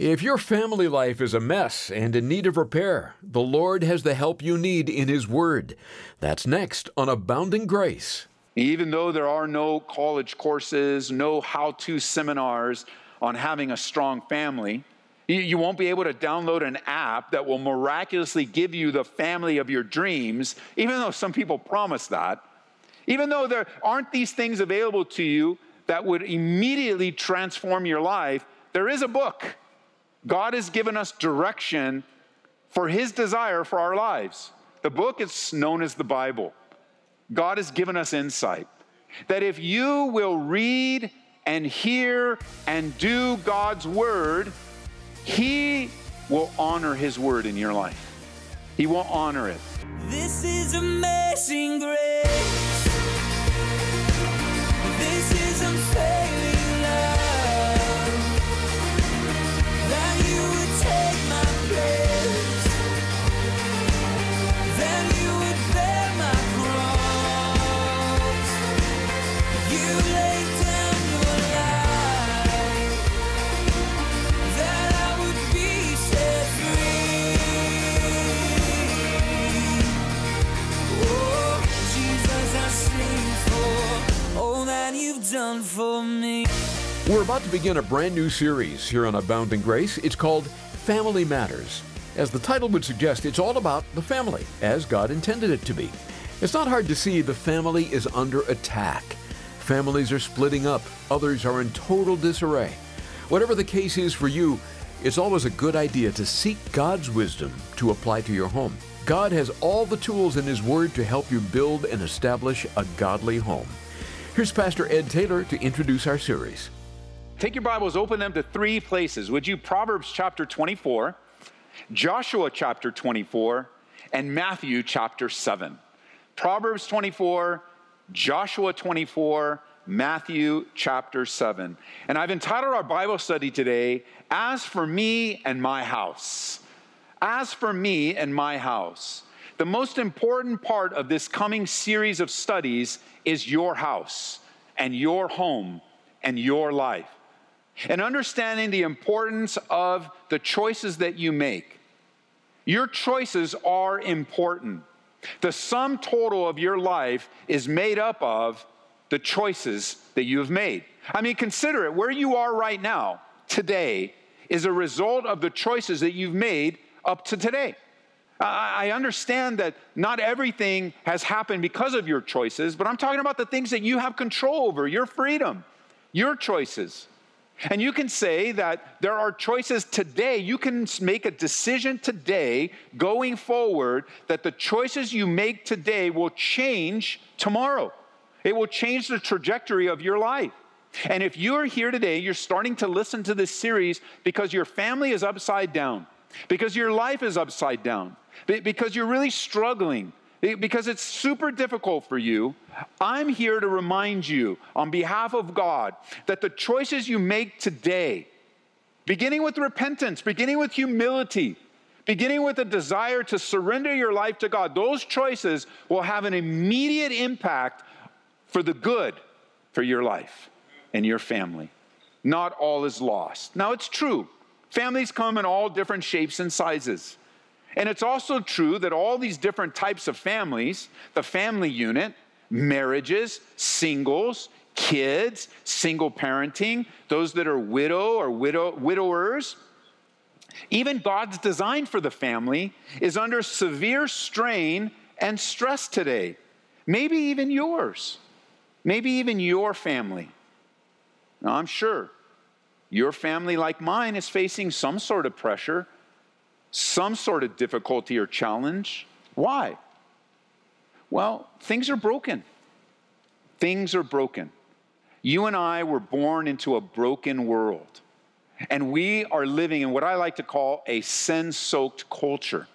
If your family life is a mess and in need of repair, the Lord has the help you need in His Word. That's next on Abounding Grace. Even though there are no college courses, no how to seminars on having a strong family, you won't be able to download an app that will miraculously give you the family of your dreams, even though some people promise that. Even though there aren't these things available to you that would immediately transform your life, there is a book God has given us direction for His desire for our lives. The book is known as the Bible. God has given us insight that if you will read and hear and do God's word, He will honor His word in your life. He will honor it. This is amazing grace. For me. We're about to begin a brand new series here on Abounding Grace. It's called Family Matters. As the title would suggest, it's all about the family, as God intended it to be. It's not hard to see the family is under attack. Families are splitting up, others are in total disarray. Whatever the case is for you, it's always a good idea to seek God's wisdom to apply to your home. God has all the tools in His Word to help you build and establish a godly home. Here's Pastor Ed Taylor to introduce our series. Take your Bibles, open them to three places. Would you? Proverbs chapter 24, Joshua chapter 24, and Matthew chapter 7. Proverbs 24, Joshua 24, Matthew chapter 7. And I've entitled our Bible study today, As for Me and My House. As for Me and My House. The most important part of this coming series of studies is your house and your home and your life. And understanding the importance of the choices that you make. Your choices are important. The sum total of your life is made up of the choices that you have made. I mean, consider it where you are right now, today, is a result of the choices that you've made up to today. I understand that not everything has happened because of your choices, but I'm talking about the things that you have control over, your freedom, your choices. And you can say that there are choices today. You can make a decision today going forward that the choices you make today will change tomorrow. It will change the trajectory of your life. And if you are here today, you're starting to listen to this series because your family is upside down, because your life is upside down, because you're really struggling, because it's super difficult for you, I'm here to remind you on behalf of God that the choices you make today, beginning with repentance, beginning with humility, beginning with a desire to surrender your life to God, those choices will have an immediate impact for the good for your life and your family. Not all is lost. Now, it's true, families come in all different shapes and sizes. And it's also true that all these different types of families, the family unit, marriages, singles, kids, single parenting, those that are widow or widow, widowers, even God's design for the family is under severe strain and stress today. Maybe even yours. Maybe even your family. Now, I'm sure your family, like mine, is facing some sort of pressure some sort of difficulty or challenge. Why? Well, things are broken. Things are broken. You and I were born into a broken world, and we are living in what I like to call a sin soaked culture.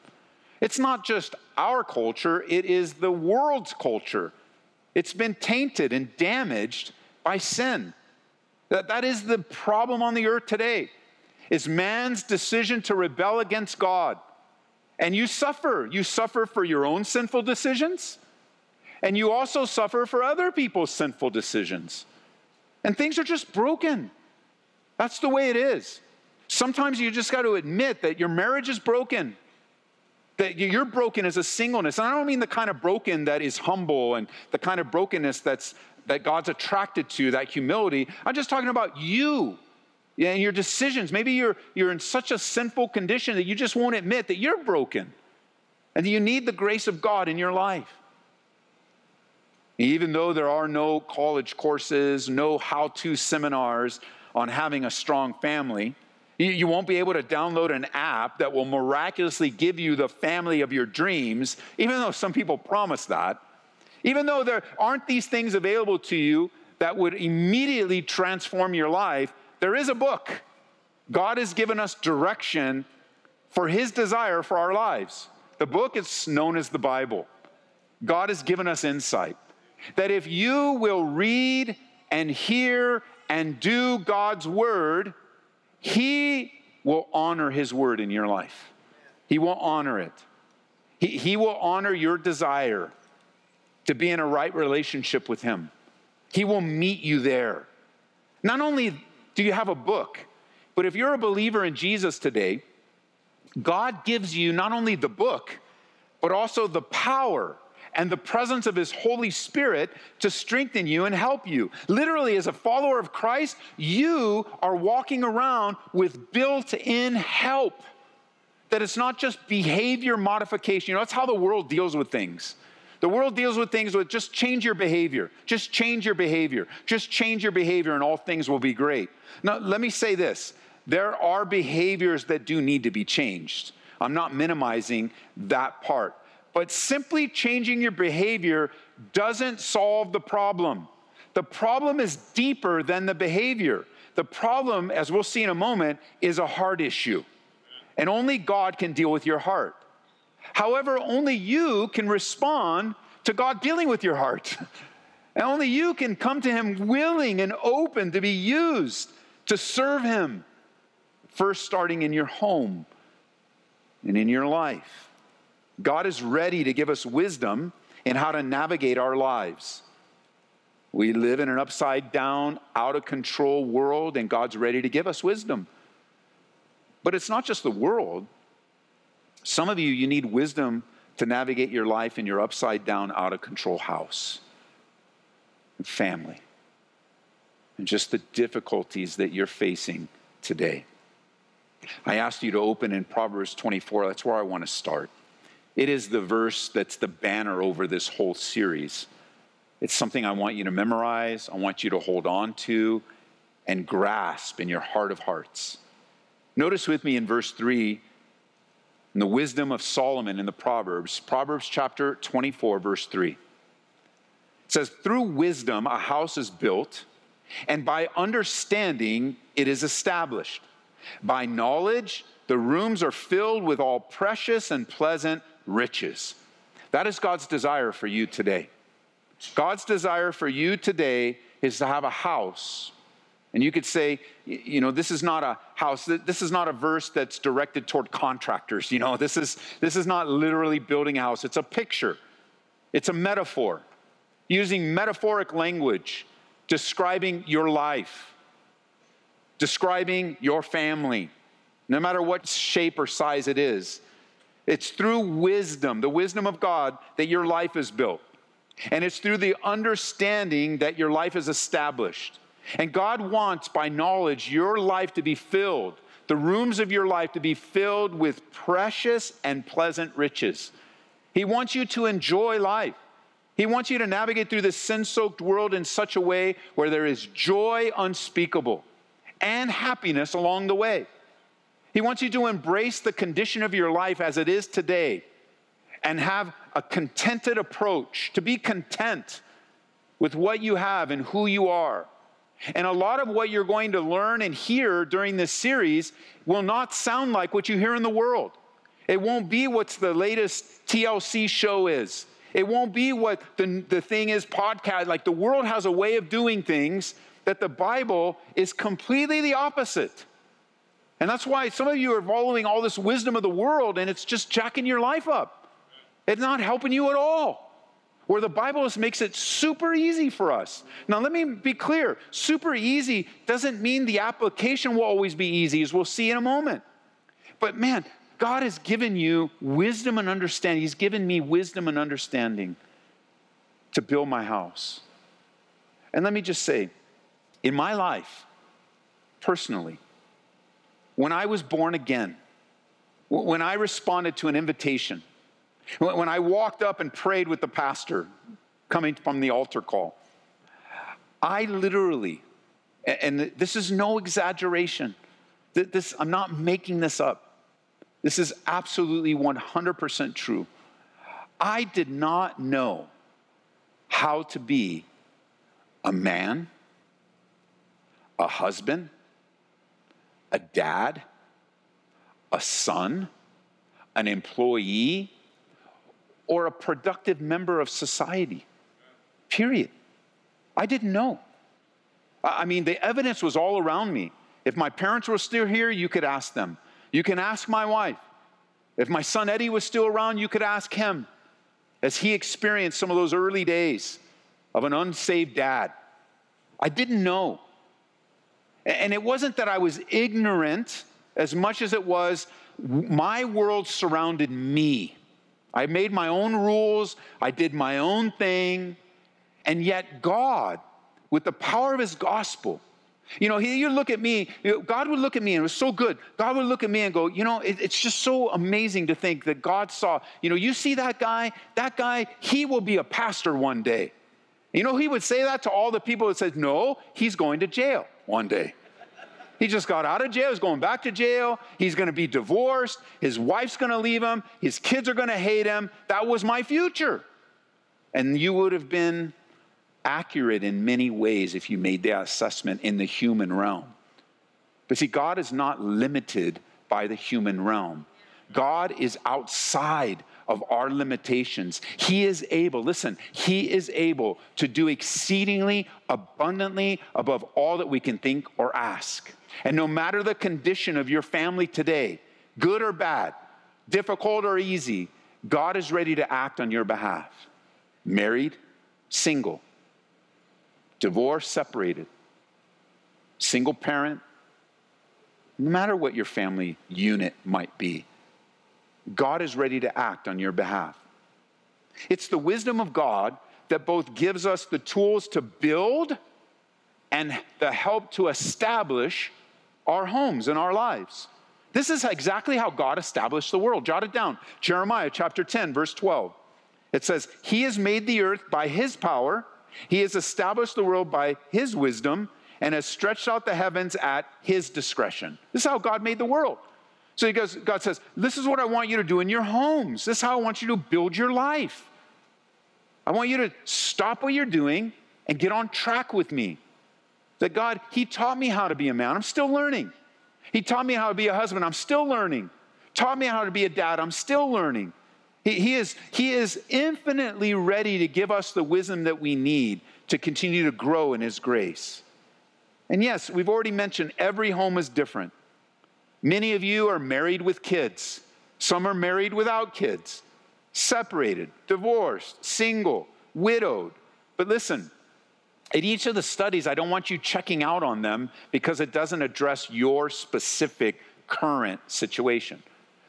It's not just our culture, it is the world's culture. It's been tainted and damaged by sin. That, that is the problem on the earth today is man's decision to rebel against God. And you suffer. You suffer for your own sinful decisions, and you also suffer for other people's sinful decisions. And things are just broken. That's the way it is. Sometimes you just got to admit that your marriage is broken that you're broken as a singleness. And I don't mean the kind of broken that is humble and the kind of brokenness that's that God's attracted to, that humility. I'm just talking about you and your decisions. Maybe you're you're in such a sinful condition that you just won't admit that you're broken. And that you need the grace of God in your life. Even though there are no college courses, no how to seminars on having a strong family, you won't be able to download an app that will miraculously give you the family of your dreams, even though some people promise that. Even though there aren't these things available to you that would immediately transform your life, there is a book. God has given us direction for His desire for our lives. The book is known as the Bible. God has given us insight that if you will read and hear and do God's word, he will honor His word in your life. He will honor it. He, he will honor your desire to be in a right relationship with Him. He will meet you there. Not only do you have a book, but if you're a believer in Jesus today, God gives you not only the book, but also the power and the presence of His Holy Spirit to strengthen you and help you. Literally, as a follower of Christ, you are walking around with built in help. That it's not just behavior modification. You know, that's how the world deals with things. The world deals with things with just change your behavior, just change your behavior, just change your behavior, and all things will be great. Now, let me say this there are behaviors that do need to be changed. I'm not minimizing that part. But simply changing your behavior doesn't solve the problem. The problem is deeper than the behavior. The problem, as we'll see in a moment, is a heart issue. And only God can deal with your heart. However, only you can respond to God dealing with your heart. And only you can come to Him willing and open to be used to serve Him, first starting in your home and in your life. God is ready to give us wisdom in how to navigate our lives. We live in an upside down, out of control world, and God's ready to give us wisdom. But it's not just the world. Some of you, you need wisdom to navigate your life in your upside down, out of control house and family and just the difficulties that you're facing today. I asked you to open in Proverbs 24. That's where I want to start. It is the verse that's the banner over this whole series. It's something I want you to memorize, I want you to hold on to and grasp in your heart of hearts. Notice with me in verse 3 in the wisdom of Solomon in the Proverbs, Proverbs chapter 24, verse 3. It says, Through wisdom a house is built, and by understanding it is established. By knowledge, the rooms are filled with all precious and pleasant riches. That is God's desire for you today. God's desire for you today is to have a house. And you could say, you know, this is not a house, this is not a verse that's directed toward contractors. You know, this is, this is not literally building a house, it's a picture, it's a metaphor, using metaphoric language, describing your life, describing your family, no matter what shape or size it is. It's through wisdom, the wisdom of God, that your life is built. And it's through the understanding that your life is established. And God wants, by knowledge, your life to be filled, the rooms of your life to be filled with precious and pleasant riches. He wants you to enjoy life. He wants you to navigate through this sin soaked world in such a way where there is joy unspeakable and happiness along the way. He wants you to embrace the condition of your life as it is today and have a contented approach, to be content with what you have and who you are. And a lot of what you're going to learn and hear during this series will not sound like what you hear in the world. It won't be what's the latest TLC show is. It won't be what the, the thing is podcast. Like the world has a way of doing things that the Bible is completely the opposite. And that's why some of you are following all this wisdom of the world and it's just jacking your life up. It's not helping you at all. Where the Bible just makes it super easy for us. Now, let me be clear super easy doesn't mean the application will always be easy, as we'll see in a moment. But man, God has given you wisdom and understanding. He's given me wisdom and understanding to build my house. And let me just say, in my life, personally, when I was born again, when I responded to an invitation, when I walked up and prayed with the pastor coming from the altar call, I literally, and this is no exaggeration, this, I'm not making this up. This is absolutely 100% true. I did not know how to be a man, a husband, a dad, a son, an employee, or a productive member of society. Period. I didn't know. I mean, the evidence was all around me. If my parents were still here, you could ask them. You can ask my wife. If my son Eddie was still around, you could ask him as he experienced some of those early days of an unsaved dad. I didn't know. And it wasn't that I was ignorant as much as it was my world surrounded me. I made my own rules, I did my own thing, and yet God, with the power of His gospel, you know, he, you look at me, God would look at me, and it was so good. God would look at me and go, You know, it's just so amazing to think that God saw, you know, you see that guy, that guy, he will be a pastor one day. You know, he would say that to all the people that said, No, he's going to jail one day. He just got out of jail. He's going back to jail. He's going to be divorced. His wife's going to leave him. His kids are going to hate him. That was my future. And you would have been accurate in many ways if you made that assessment in the human realm. But see, God is not limited by the human realm. God is outside of our limitations. He is able, listen, He is able to do exceedingly abundantly above all that we can think or ask. And no matter the condition of your family today, good or bad, difficult or easy, God is ready to act on your behalf. Married, single, divorced, separated, single parent, no matter what your family unit might be, God is ready to act on your behalf. It's the wisdom of God that both gives us the tools to build and the help to establish our homes and our lives. This is exactly how God established the world. Jot it down. Jeremiah chapter 10, verse 12. It says, He has made the earth by His power, He has established the world by His wisdom, and has stretched out the heavens at His discretion. This is how God made the world. So he goes, God says, This is what I want you to do in your homes. This is how I want you to build your life. I want you to stop what you're doing and get on track with me. That God, He taught me how to be a man. I'm still learning. He taught me how to be a husband. I'm still learning. Taught me how to be a dad. I'm still learning. He, he, is, he is infinitely ready to give us the wisdom that we need to continue to grow in His grace. And yes, we've already mentioned every home is different. Many of you are married with kids, some are married without kids, separated, divorced, single, widowed. But listen, in each of the studies, I don't want you checking out on them because it doesn't address your specific current situation.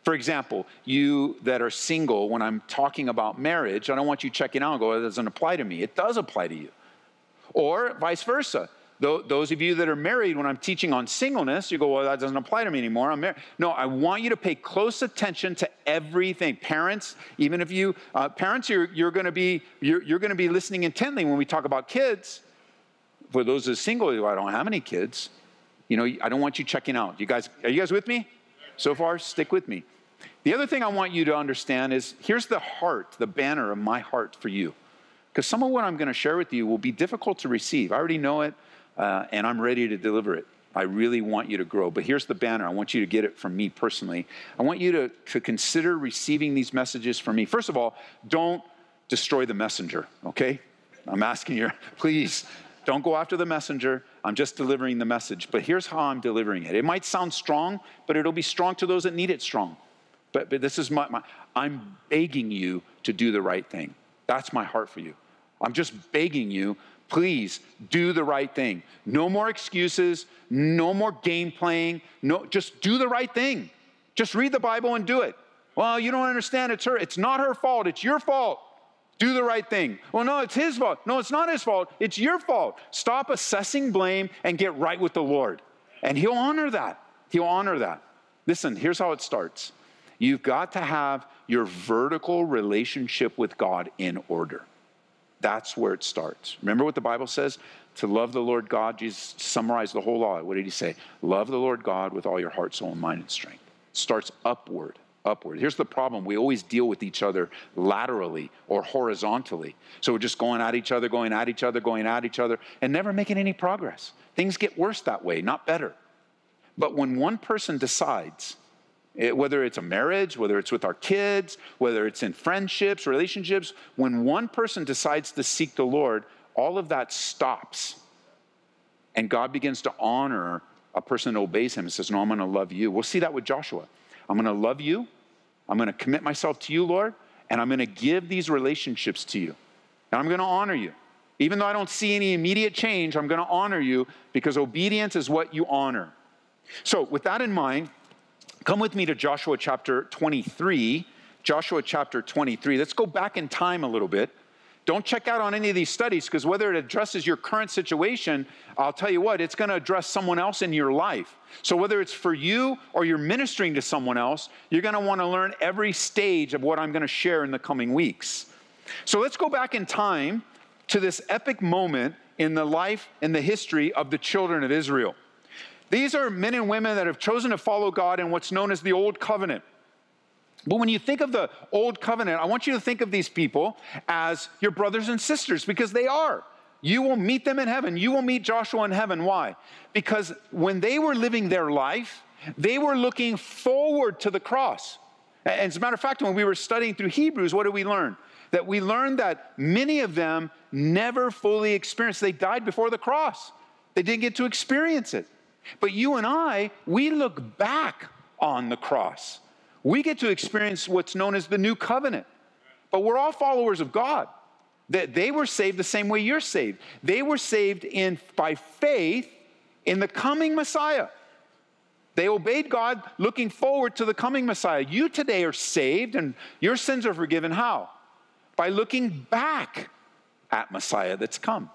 For example, you that are single, when I'm talking about marriage, I don't want you checking out and go, it doesn't apply to me. It does apply to you. Or vice versa. Those of you that are married, when I'm teaching on singleness, you go, well, that doesn't apply to me anymore. I'm married. No, I want you to pay close attention to everything. Parents, even if you, uh, parents, you're, you're going to be, you're, you're going to be listening intently when we talk about kids. For those that are single, I don't have any kids. You know, I don't want you checking out. You guys, are you guys with me? So far, stick with me. The other thing I want you to understand is here's the heart, the banner of my heart for you. Because some of what I'm going to share with you will be difficult to receive. I already know it uh, and I'm ready to deliver it. I really want you to grow. But here's the banner. I want you to get it from me personally. I want you to, to consider receiving these messages from me. First of all, don't destroy the messenger, okay? I'm asking you, please don't go after the messenger. I'm just delivering the message. But here's how I'm delivering it. It might sound strong, but it'll be strong to those that need it strong. But, but this is my, my I'm begging you to do the right thing. That's my heart for you. I'm just begging you, please do the right thing. No more excuses, no more game playing. No, just do the right thing. Just read the Bible and do it. Well, you don't understand. It's her. It's not her fault. It's your fault. Do the right thing. Well, no, it's his fault. No, it's not his fault. It's your fault. Stop assessing blame and get right with the Lord. And he'll honor that. He'll honor that. Listen, here's how it starts. You've got to have your vertical relationship with God in order. That's where it starts. Remember what the Bible says? To love the Lord God, Jesus summarized the whole law. What did he say? Love the Lord God with all your heart, soul, and mind and strength. It starts upward, upward. Here's the problem we always deal with each other laterally or horizontally. So we're just going at each other, going at each other, going at each other, and never making any progress. Things get worse that way, not better. But when one person decides, it, whether it's a marriage, whether it's with our kids, whether it's in friendships, relationships, when one person decides to seek the Lord, all of that stops. And God begins to honor a person that obeys him and says, No, I'm going to love you. We'll see that with Joshua. I'm going to love you. I'm going to commit myself to you, Lord, and I'm going to give these relationships to you. And I'm going to honor you. Even though I don't see any immediate change, I'm going to honor you because obedience is what you honor. So, with that in mind, come with me to Joshua chapter 23. Joshua chapter 23. Let's go back in time a little bit. Don't check out on any of these studies because whether it addresses your current situation, I'll tell you what, it's going to address someone else in your life. So whether it's for you or you're ministering to someone else, you're going to want to learn every stage of what I'm going to share in the coming weeks. So let's go back in time to this epic moment in the life and the history of the children of Israel. These are men and women that have chosen to follow God in what's known as the Old Covenant. But when you think of the Old Covenant, I want you to think of these people as your brothers and sisters because they are. You will meet them in heaven. You will meet Joshua in heaven. Why? Because when they were living their life, they were looking forward to the cross. And as a matter of fact, when we were studying through Hebrews, what did we learn? That we learned that many of them never fully experienced, they died before the cross. They didn't get to experience it. But you and I, we look back on the cross. We get to experience what's known as the new covenant. But we're all followers of God. That they were saved the same way you're saved. They were saved in by faith in the coming Messiah. They obeyed God looking forward to the coming Messiah. You today are saved and your sins are forgiven. How? By looking back at Messiah that's come.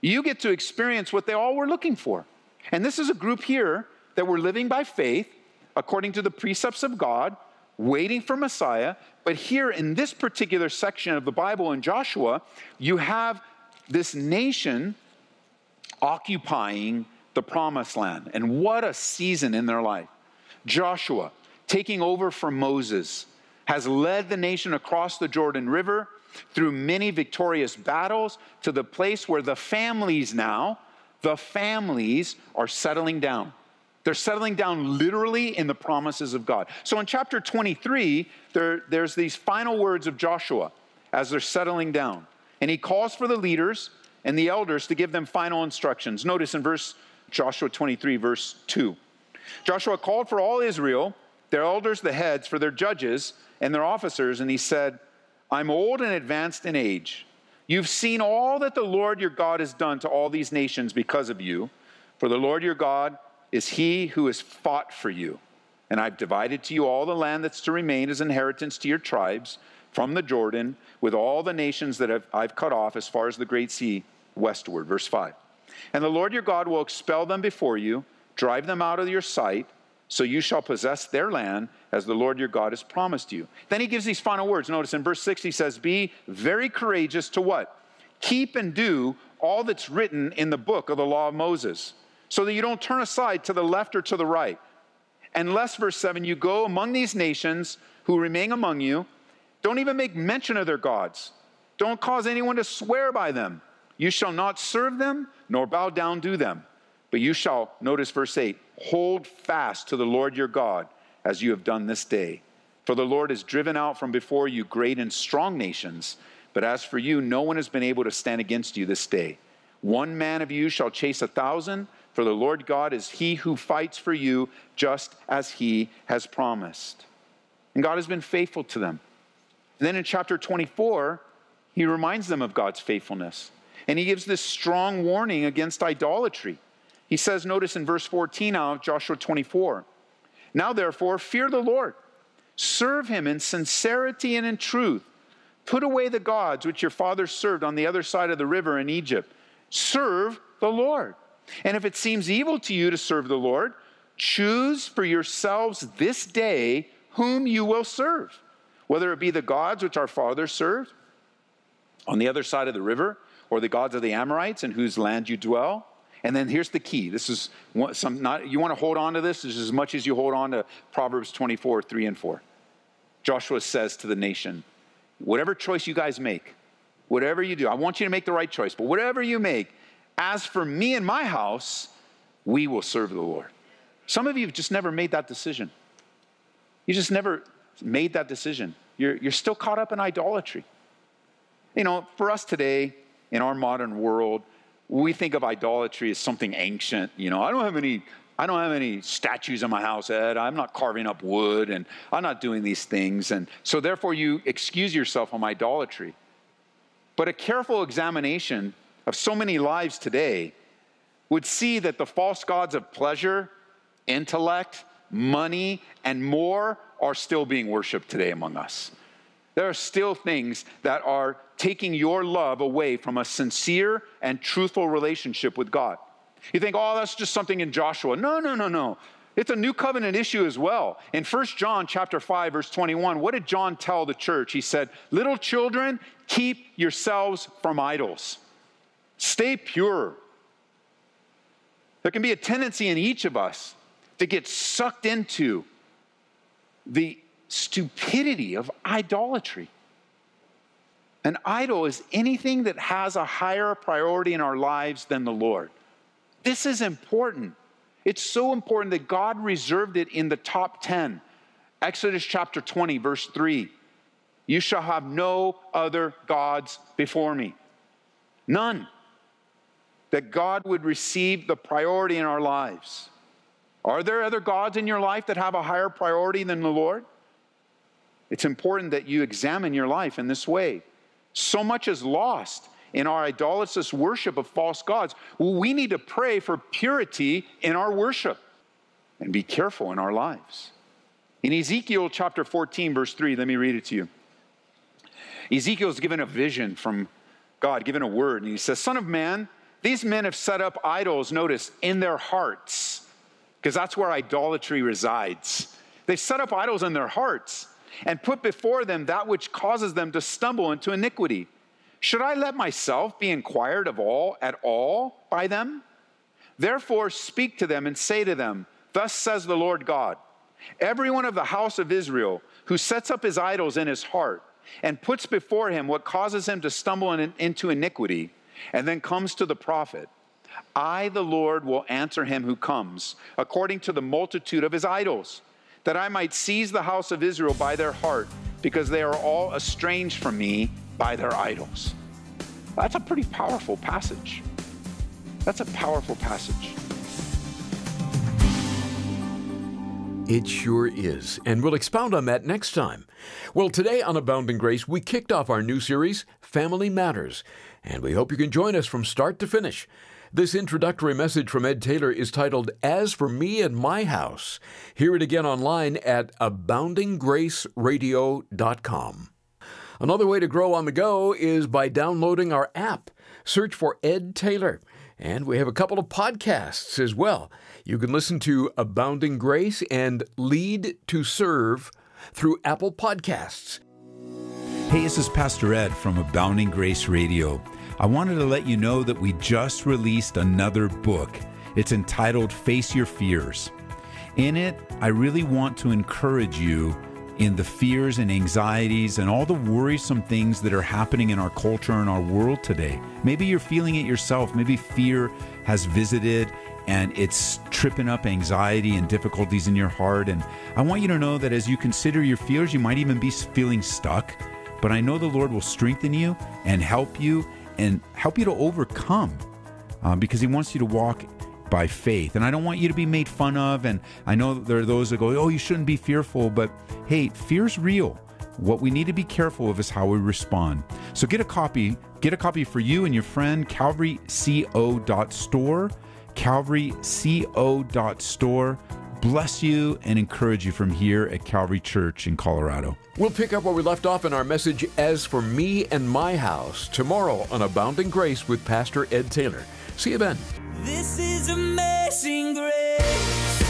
You get to experience what they all were looking for. And this is a group here that were living by faith according to the precepts of God, waiting for Messiah. But here in this particular section of the Bible in Joshua, you have this nation occupying the promised land. And what a season in their life. Joshua, taking over from Moses, has led the nation across the Jordan River through many victorious battles to the place where the families now, the families are settling down. They're settling down literally in the promises of God. So in chapter 23, there, there's these final words of Joshua as they're settling down. And he calls for the leaders and the elders to give them final instructions. Notice in verse Joshua 23, verse 2. Joshua called for all Israel, their elders, the heads, for their judges and their officers, and he said, I'm old and advanced in age. You've seen all that the Lord your God has done to all these nations because of you. For the Lord your God is he who has fought for you. And I've divided to you all the land that's to remain as inheritance to your tribes from the Jordan, with all the nations that I've, I've cut off as far as the great sea westward. Verse 5. And the Lord your God will expel them before you, drive them out of your sight, so you shall possess their land as the Lord your God has promised you. Then he gives these final words. Notice in verse 6 he says, Be very courageous to what? Keep and do all that's written in the book of the law of Moses, so that you don't turn aside to the left or to the right. Unless, verse 7, you go among these nations who remain among you, don't even make mention of their gods. Don't cause anyone to swear by them. You shall not serve them, nor bow down to them. But you shall, notice verse 8, hold fast to the Lord your God as you have done this day. For the Lord has driven out from before you great and strong nations, but as for you, no one has been able to stand against you this day. One man of you shall chase a thousand, for the Lord God is he who fights for you, just as he has promised. And God has been faithful to them. And then in chapter 24, He reminds them of God's faithfulness. And he gives this strong warning against idolatry. He says, notice in verse 14 now of Joshua 24, Now therefore, fear the Lord, serve him in sincerity and in truth. Put away the gods which your fathers served on the other side of the river in Egypt. Serve the Lord. And if it seems evil to you to serve the Lord, choose for yourselves this day whom you will serve, whether it be the gods which our fathers served on the other side of the river, or the gods of the Amorites in whose land you dwell. And then here's the key. This is some not you want to hold on to this as much as you hold on to Proverbs 24, 3 and 4. Joshua says to the nation, whatever choice you guys make, whatever you do, I want you to make the right choice, but whatever you make, as for me and my house, we will serve the Lord. Some of you have just never made that decision. You just never made that decision. You're, you're still caught up in idolatry. You know, for us today, in our modern world, we think of idolatry as something ancient. You know, I don't have any I don't have any statues in my house, Ed. I'm not carving up wood and I'm not doing these things. And so, therefore, you excuse yourself from idolatry. But a careful examination of so many lives today would see that the false gods of pleasure, intellect, money, and more are still being worshiped today among us. There are still things that are taking your love away from a sincere and truthful relationship with God. You think, oh, that's just something in Joshua. No, no, no, no. It's a new covenant issue as well. In 1 John chapter 5 verse 21, what did John tell the church? He said, "Little children, keep yourselves from idols. Stay pure." There can be a tendency in each of us to get sucked into the stupidity of idolatry. An idol is anything that has a higher priority in our lives than the Lord. This is important. It's so important that God reserved it in the top 10. Exodus chapter 20, verse 3 You shall have no other gods before me. None. That God would receive the priority in our lives. Are there other gods in your life that have a higher priority than the Lord? It's important that you examine your life in this way. So much is lost in our idolatrous worship of false gods. Well, we need to pray for purity in our worship and be careful in our lives. In Ezekiel chapter 14, verse 3, let me read it to you. Ezekiel's given a vision from God, given a word, and he says, Son of man, these men have set up idols, notice, in their hearts, because that's where idolatry resides. They set up idols in their hearts and put before them that which causes them to stumble into iniquity. Should I let myself be inquired of all at all by them? Therefore, speak to them and say to them, Thus says the Lord God Everyone of the house of Israel who sets up his idols in his heart and puts before him what causes him to stumble in, into iniquity, and then comes to the prophet, I, the Lord, will answer him who comes according to the multitude of his idols, that I might seize the house of Israel by their heart, because they are all estranged from me by their idols. That's a pretty powerful passage. That's a powerful passage. It sure is, and we'll expound on that next time. Well, today on Abounding Grace, we kicked off our new series, Family Matters, and we hope you can join us from start to finish. This introductory message from Ed Taylor is titled As for Me and My House. Hear it again online at aboundinggraceradio.com. Another way to grow on the go is by downloading our app. Search for Ed Taylor. And we have a couple of podcasts as well. You can listen to Abounding Grace and Lead to Serve through Apple Podcasts. Hey, this is Pastor Ed from Abounding Grace Radio. I wanted to let you know that we just released another book. It's entitled Face Your Fears. In it, I really want to encourage you in the fears and anxieties and all the worrisome things that are happening in our culture and our world today. Maybe you're feeling it yourself. Maybe fear has visited and it's tripping up anxiety and difficulties in your heart. And I want you to know that as you consider your fears, you might even be feeling stuck. But I know the Lord will strengthen you and help you and help you to overcome um, because He wants you to walk by faith. And I don't want you to be made fun of. And I know there are those that go, oh, you shouldn't be fearful. But hey, fear's real. What we need to be careful of is how we respond. So get a copy, get a copy for you and your friend, calvaryco.store, calvaryco.store. Bless you and encourage you from here at Calvary Church in Colorado. We'll pick up where we left off in our message, As for Me and My House, tomorrow on Abounding Grace with Pastor Ed Taylor. See you then. This is amazing grace.